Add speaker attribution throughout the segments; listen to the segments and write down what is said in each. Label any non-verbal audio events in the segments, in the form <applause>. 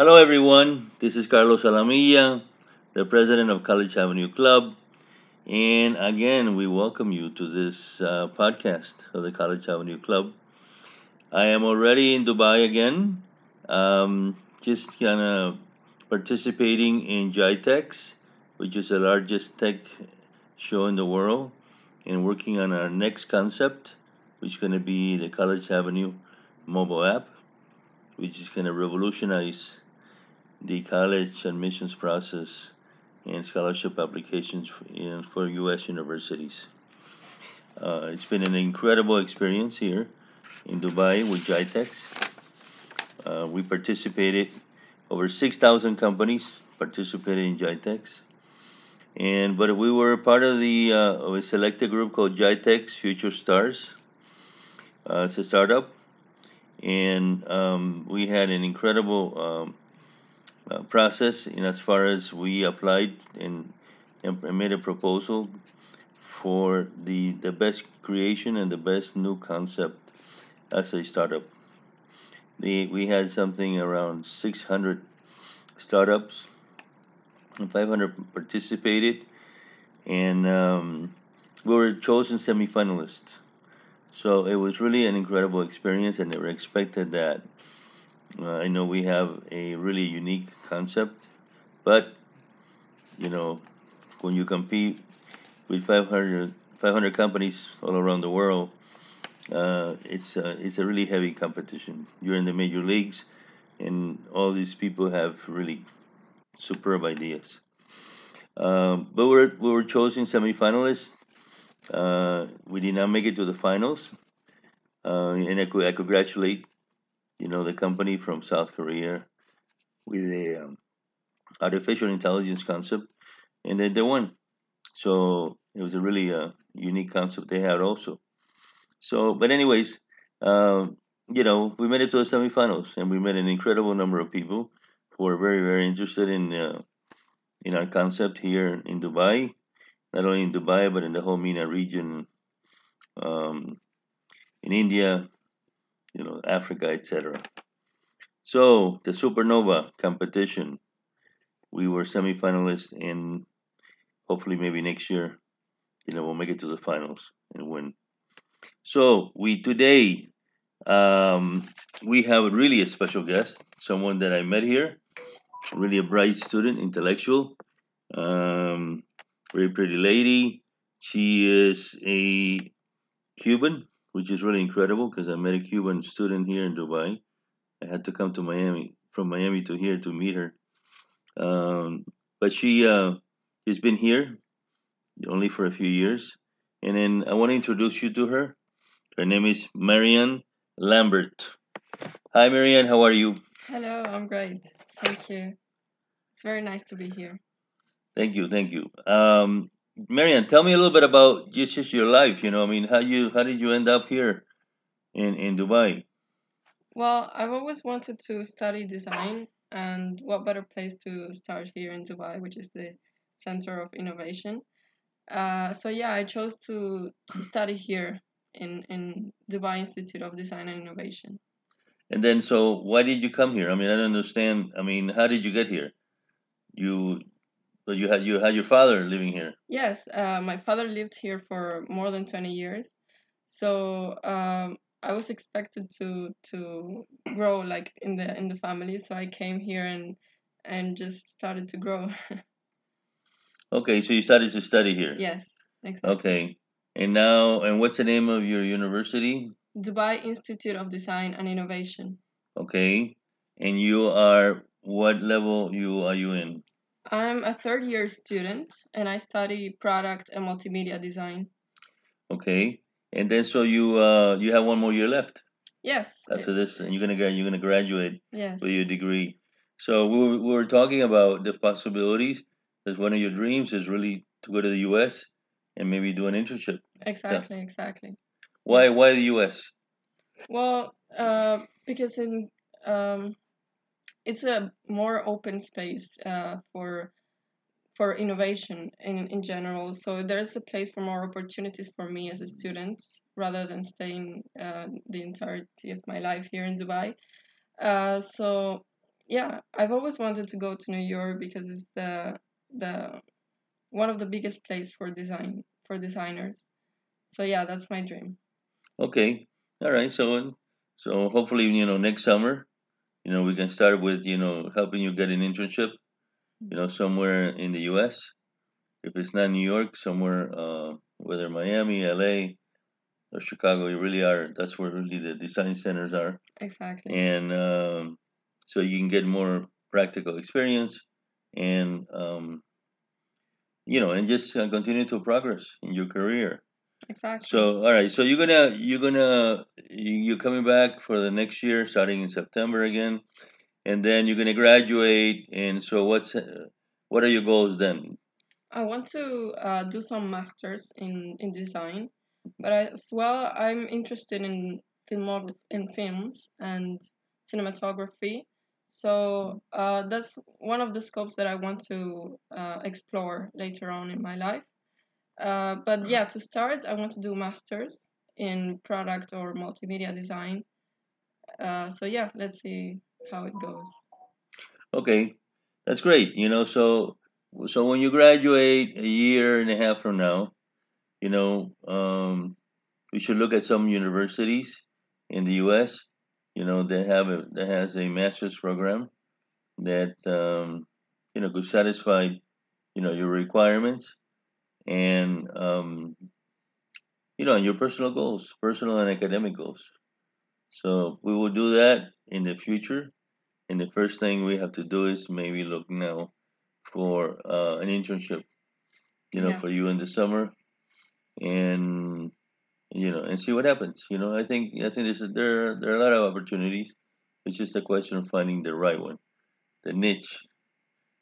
Speaker 1: Hello, everyone. This is Carlos Alamilla, the president of College Avenue Club. And again, we welcome you to this uh, podcast of the College Avenue Club. I am already in Dubai again, um, just kind of participating in GITEX, which is the largest tech show in the world, and working on our next concept, which is going to be the College Avenue mobile app, which is going to revolutionize the college admissions process and scholarship applications for, in, for U.S. universities. Uh, it's been an incredible experience here in Dubai with GITEX. Uh, we participated, over 6,000 companies participated in GITEX. And but we were part of the uh, of a selected group called GITEX Future Stars. Uh, it's a startup, and um, we had an incredible um, uh, process in as far as we applied and, and made a proposal for the the best creation and the best new concept as a startup. The, we had something around 600 startups, and 500 participated, and um, we were chosen semifinalists. So it was really an incredible experience. I never expected that. Uh, I know we have a really unique concept, but you know, when you compete with 500, 500 companies all around the world, uh, it's uh, it's a really heavy competition. You're in the major leagues, and all these people have really superb ideas. Um, but we were, we were chosen semifinalists. Uh, we did not make it to the finals, uh, and I, could, I congratulate, you know, the company from South Korea with a um, artificial intelligence concept, and they, they won. So it was a really uh, unique concept they had also. So, but anyways, um, you know, we made it to the semifinals, and we met an incredible number of people who are very, very interested in uh, in our concept here in Dubai. Not only in Dubai, but in the whole MENA region, um, in India, you know, Africa, etc. So the Supernova competition, we were semifinalists, and hopefully, maybe next year, you know, we'll make it to the finals and win. So we today um, we have really a special guest, someone that I met here, really a bright student, intellectual, um, very pretty lady. She is a Cuban, which is really incredible because I met a Cuban student here in Dubai. I had to come to Miami from Miami to here to meet her. Um, but she uh, has been here only for a few years. And then I want to introduce you to her. Her name is Marianne Lambert. Hi, Marianne. How are you?
Speaker 2: Hello, I'm great. Thank you. It's very nice to be here.
Speaker 1: Thank you. Thank you. Um, Marianne, tell me a little bit about just, just your life. You know, I mean, how you how did you end up here in in Dubai?
Speaker 2: Well, I've always wanted to study design, and what better place to start here in Dubai, which is the center of innovation. Uh, so yeah, I chose to to study here in in Dubai Institute of Design and Innovation.
Speaker 1: And then, so why did you come here? I mean, I don't understand. I mean, how did you get here? You, so you had you had your father living here.
Speaker 2: Yes, uh, my father lived here for more than twenty years, so um, I was expected to to grow like in the in the family. So I came here and and just started to grow. <laughs>
Speaker 1: okay, so you started to study here.
Speaker 2: Yes, exactly.
Speaker 1: Okay, and now, and what's the name of your university?
Speaker 2: Dubai Institute of Design and Innovation.
Speaker 1: Okay, and you are what level you are you in?
Speaker 2: I'm a third year student and I study product and multimedia design.
Speaker 1: Okay, and then so you uh you have one more year left
Speaker 2: Yes.
Speaker 1: after this, and you're gonna get you're gonna graduate
Speaker 2: Yes.
Speaker 1: with your degree. So we were, we were talking about the possibilities. Because one of your dreams is really to go to the U.S. and maybe do an internship.
Speaker 2: Exactly, exactly.
Speaker 1: Why why the U.S.?
Speaker 2: Well, uh, because in um, it's a more open space uh, for for innovation in in general. So there's a place for more opportunities for me as a student rather than staying uh, the entirety of my life here in Dubai. Uh, so yeah, I've always wanted to go to New York because it's the the one of the biggest place for design for designers. So yeah, that's my dream.
Speaker 1: Okay, all right. So so hopefully you know next summer, you know we can start with you know helping you get an internship, you know somewhere in the U.S. If it's not New York, somewhere uh, whether Miami, L.A. or Chicago, you really are. That's where really the design centers are,
Speaker 2: Exactly.
Speaker 1: and um, so you can get more practical experience and um, you know and just uh, continue to progress in your career.
Speaker 2: Exactly.
Speaker 1: So, all right. So you're gonna you're gonna you- you're coming back for the next year, starting in September again, and then you're gonna graduate. And so, what's what are your goals then?
Speaker 2: I want to uh, do some masters in in design, but as well I'm interested in filmography in films and cinematography. So uh, that's one of the scopes that I want to uh, explore later on in my life. Uh, but yeah, to start, I want to do masters in product or multimedia design. Uh, so yeah, let's see how it goes.
Speaker 1: Okay, that's great. You know, so so when you graduate a year and a half from now, you know, um, we should look at some universities in the U.S. You know, that have a that has a master's program that um, you know could satisfy you know your requirements and um, you know, your personal goals, personal and academic goals. So we will do that in the future. And the first thing we have to do is maybe look now for uh, an internship, you know,
Speaker 2: Yeah,
Speaker 1: for you in the summer, and you know, and see what happens. You know, I think I think there's a, there there are a lot of opportunities. It's just a question of finding the right one, the niche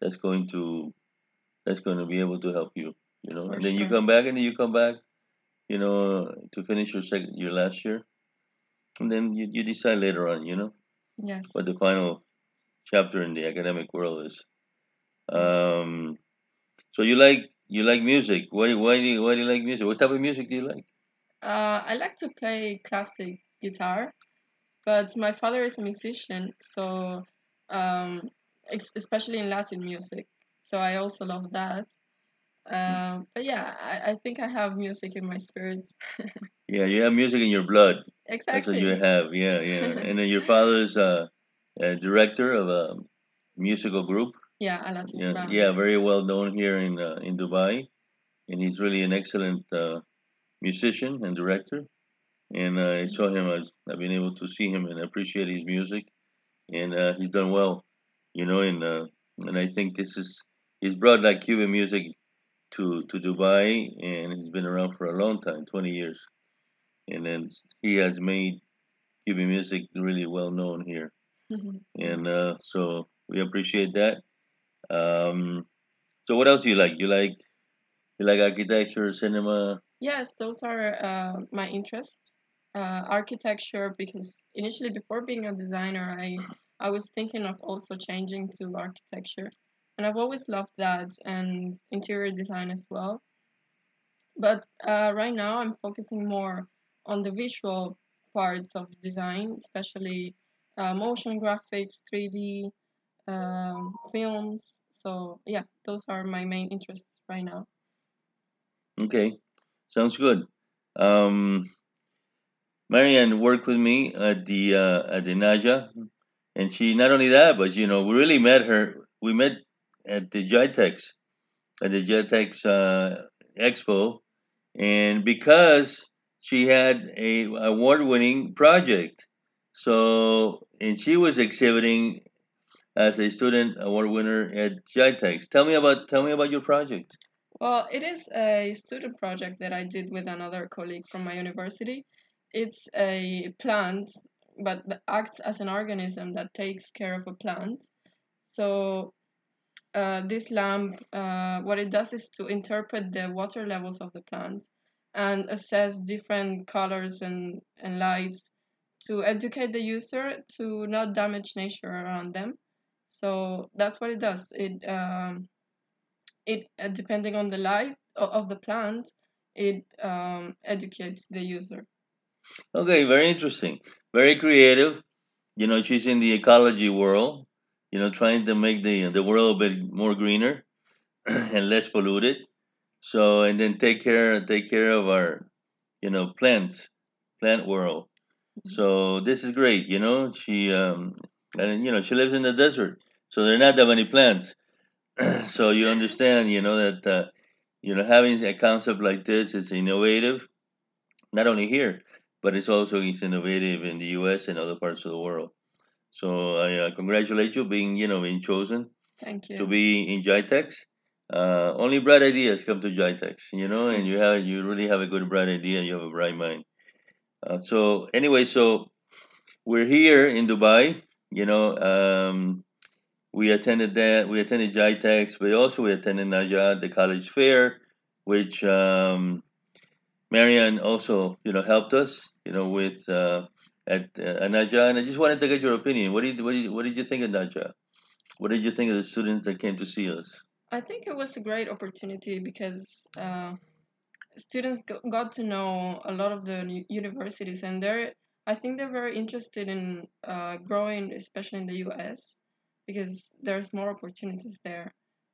Speaker 1: that's going to that's going to be able to help you. You know,
Speaker 2: for
Speaker 1: and then you come back, and then you come back, you know, to finish your second your last year, and then you, you decide later on, you know,
Speaker 2: Yes.
Speaker 1: what the final chapter in the academic world is. Um, so you like you like music? Why do- why do you, why do you like music? What type of music do you like?
Speaker 2: Uh, I like to play classic guitar, but my father is a musician, so um, especially in Latin music. So I also love that. Um, but yeah, I, I think I have music in my spirits. <laughs>
Speaker 1: Yeah, you have music in your blood. Exactly. That's what you have. Yeah, yeah. <laughs> And then your father is a, a director of a musical group.
Speaker 2: Yeah, a
Speaker 1: Yeah, yeah, very well known here in uh, in Dubai, and he's really an excellent uh, musician and director. And uh, I saw him. I've been able to see him and appreciate his music, and uh, he's done well, you know. And uh, and I think this is he's brought like Cuban music to to Dubai, and he's been around for a long time, twenty years, and then he has made Cuban music really well known here,
Speaker 2: Yeah.
Speaker 1: and uh, so we appreciate that. Um, so what else do you like? You like you like architecture, cinema?
Speaker 2: Yes, those are uh, my interests. Uh, architecture, because initially before being a designer, I I was thinking of also changing to architecture, and I've always loved that and interior design as well. But uh, right now, I'm focusing more on the visual parts of design, especially uh, motion graphics, 3D, um, films. So yeah, those are my main interests right now.
Speaker 1: Okay, sounds good. Um, Marianne worked with me at the uh, at the Najah, and she not only that, but you know we really met her. We met at the GITEX at the GITEX uh, Expo, and because she had a award winning project, so and she was exhibiting as a student award winner at GITEX. Tell me about tell me about your project.
Speaker 2: Well, it is a student project that I did with another colleague from my university. It's a plant, but acts as an organism that takes care of a plant. So, uh, this lamp, uh, what it does is to interpret the water levels of the plant and assess different colors and, and lights to educate the user to not damage nature around them. So, that's what it does. It um, it uh, depending on the light of the plant it um, educates the user
Speaker 1: Okay, very interesting, very creative. You know, she's in the ecology world, you know, trying to make the the world a bit more greener <clears throat> and less polluted. So and then take care take care of our, you know, plants, plant world. So this is great. You know, she um, and you know she lives in the desert, so there are not that many plants. <clears throat> so you understand, you know that uh, you know having a concept like this is innovative, not only here, but it's also it's innovative in the U.S. and other parts of the world. So I uh, congratulate you being you know being chosen
Speaker 2: Thank
Speaker 1: to be in GITEX. Uh, only bright ideas come to GITEX, you know, and you have you really have a good bright idea. You have a bright mind. Uh, so anyway, so we're here in Dubai. You know, um, we attended that. We attended Jitex, but also we attended Najah, the college fair, which um, Marianne also, you know, helped us, you know, with uh, at uh. And I just wanted to get your opinion. What did what did, what did you think of Najah? What did you think of the students that came to see us?
Speaker 2: I think it was a great opportunity because uh, students got to know a lot of the universities, and they're I think they're very interested in uh, growing, especially in the U.S. because there's more opportunities there.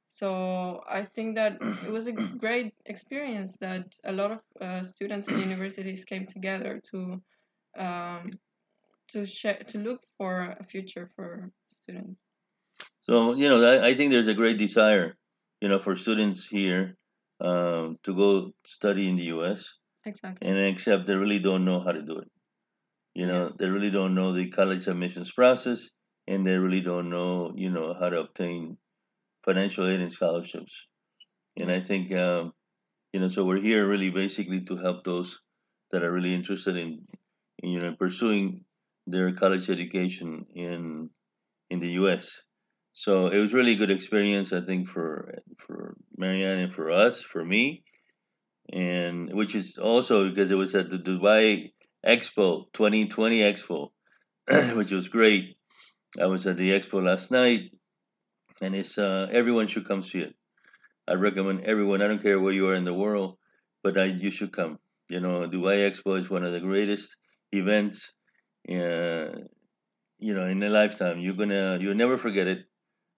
Speaker 2: So I think that it was a <clears throat> great experience that a lot of uh, students and universities came together to um, to share to look for a future for students.
Speaker 1: So you know, I, I think there's a great desire, you know, for students here um, to go study in the U.S.
Speaker 2: Exactly.
Speaker 1: and except they really don't know how to do it. You
Speaker 2: Yeah.
Speaker 1: know, they really don't know the college admissions process, and they really don't know, you know, how to obtain financial aid and scholarships. And I think, um, you know, so we're here really basically to help those that are really interested in, in you know, pursuing their college education in in the U.S. So it was really a good experience, I think, for for Marianne and for us, for me, and which is also because it was at the Dubai Expo 2020 Expo, <clears throat> which was great. I was at the expo last night, and it's uh, everyone should come see it. I recommend everyone. I don't care where you are in the world, but I, you should come. You know, Dubai Expo is one of the greatest events, uh, you know, in a lifetime. You're gonna you'll never forget it.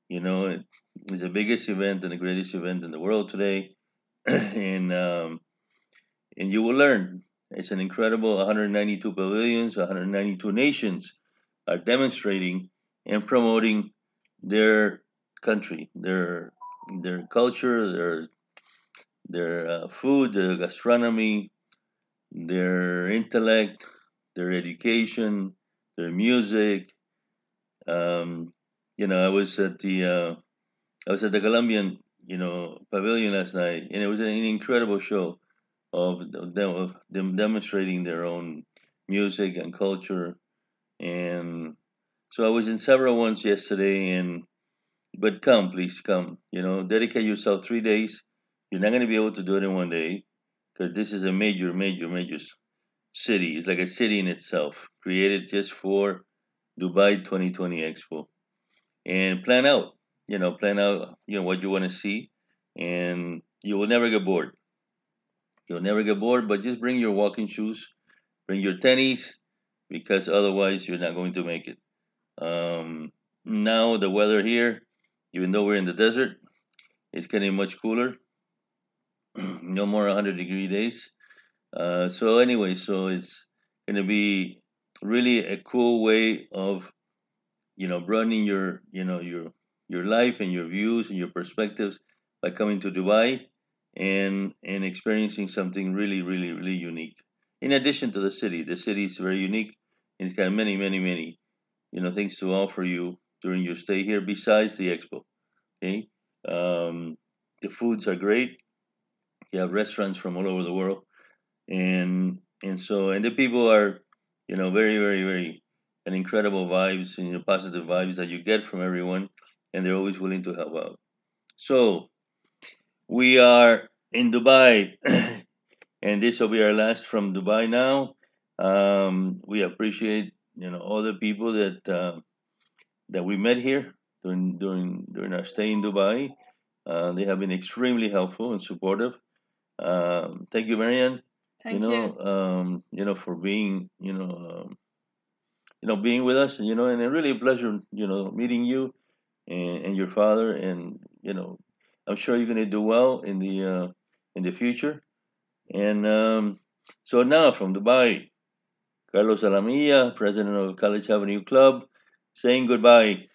Speaker 1: You know, it, it's the biggest event and the greatest event in the world today, <clears throat> and um, and you will learn. It's an incredible 192 pavilions, 192 nations are demonstrating and promoting their country, their their culture, their their uh, food, their gastronomy, their intellect, their education, their music. Um, you know, I was at the uh, I was at the Colombian you know pavilion last night, and it was an incredible show of them of them demonstrating their own music and culture, and so I was in several ones yesterday, and but come, please come. You know, dedicate yourself three days. You're not going to be able to do it in one day because this is a major, major, major city. It's like a city in itself, created just for Dubai 2020 Expo. And plan out, you know, plan out, you know, what you want to see, and you will never get bored. You'll never get bored, but just bring your walking shoes, bring your tennies, because otherwise you're not going to make it. Um, now the weather here, even though we're in the desert, it's getting much cooler. <clears throat> no more 100 degree days. Uh, so anyway, so it's going to be really a cool way of you know broadening your you know your your life and your views and your perspectives by coming to Dubai and and experiencing something really really really unique. In addition to the city, the city is very unique and it's got many many many you know things to offer you during your stay here besides the expo. Okay, um, the foods are great. You have restaurants from all over the world, and and so and the people are, you know, very very very, and incredible vibes and you know, positive vibes that you get from everyone, and they're always willing to help out. So we are in Dubai, <clears throat> and this will be our last from Dubai now. Um, we appreciate you know all the people that uh, that we met here during during during our stay in Dubai. Uh, they have been extremely helpful and supportive. Um, thank you, Marianne. You know,
Speaker 2: you.
Speaker 1: um, you know, for being, you know, um, you know, being with us. You know, and a really a pleasure, you know, meeting you. and, and your father, and you know, I'm sure you're going to do well in the uh, in the future. And um, so now from Dubai, Carlos Alamilla, president of College Avenue Club, saying goodbye.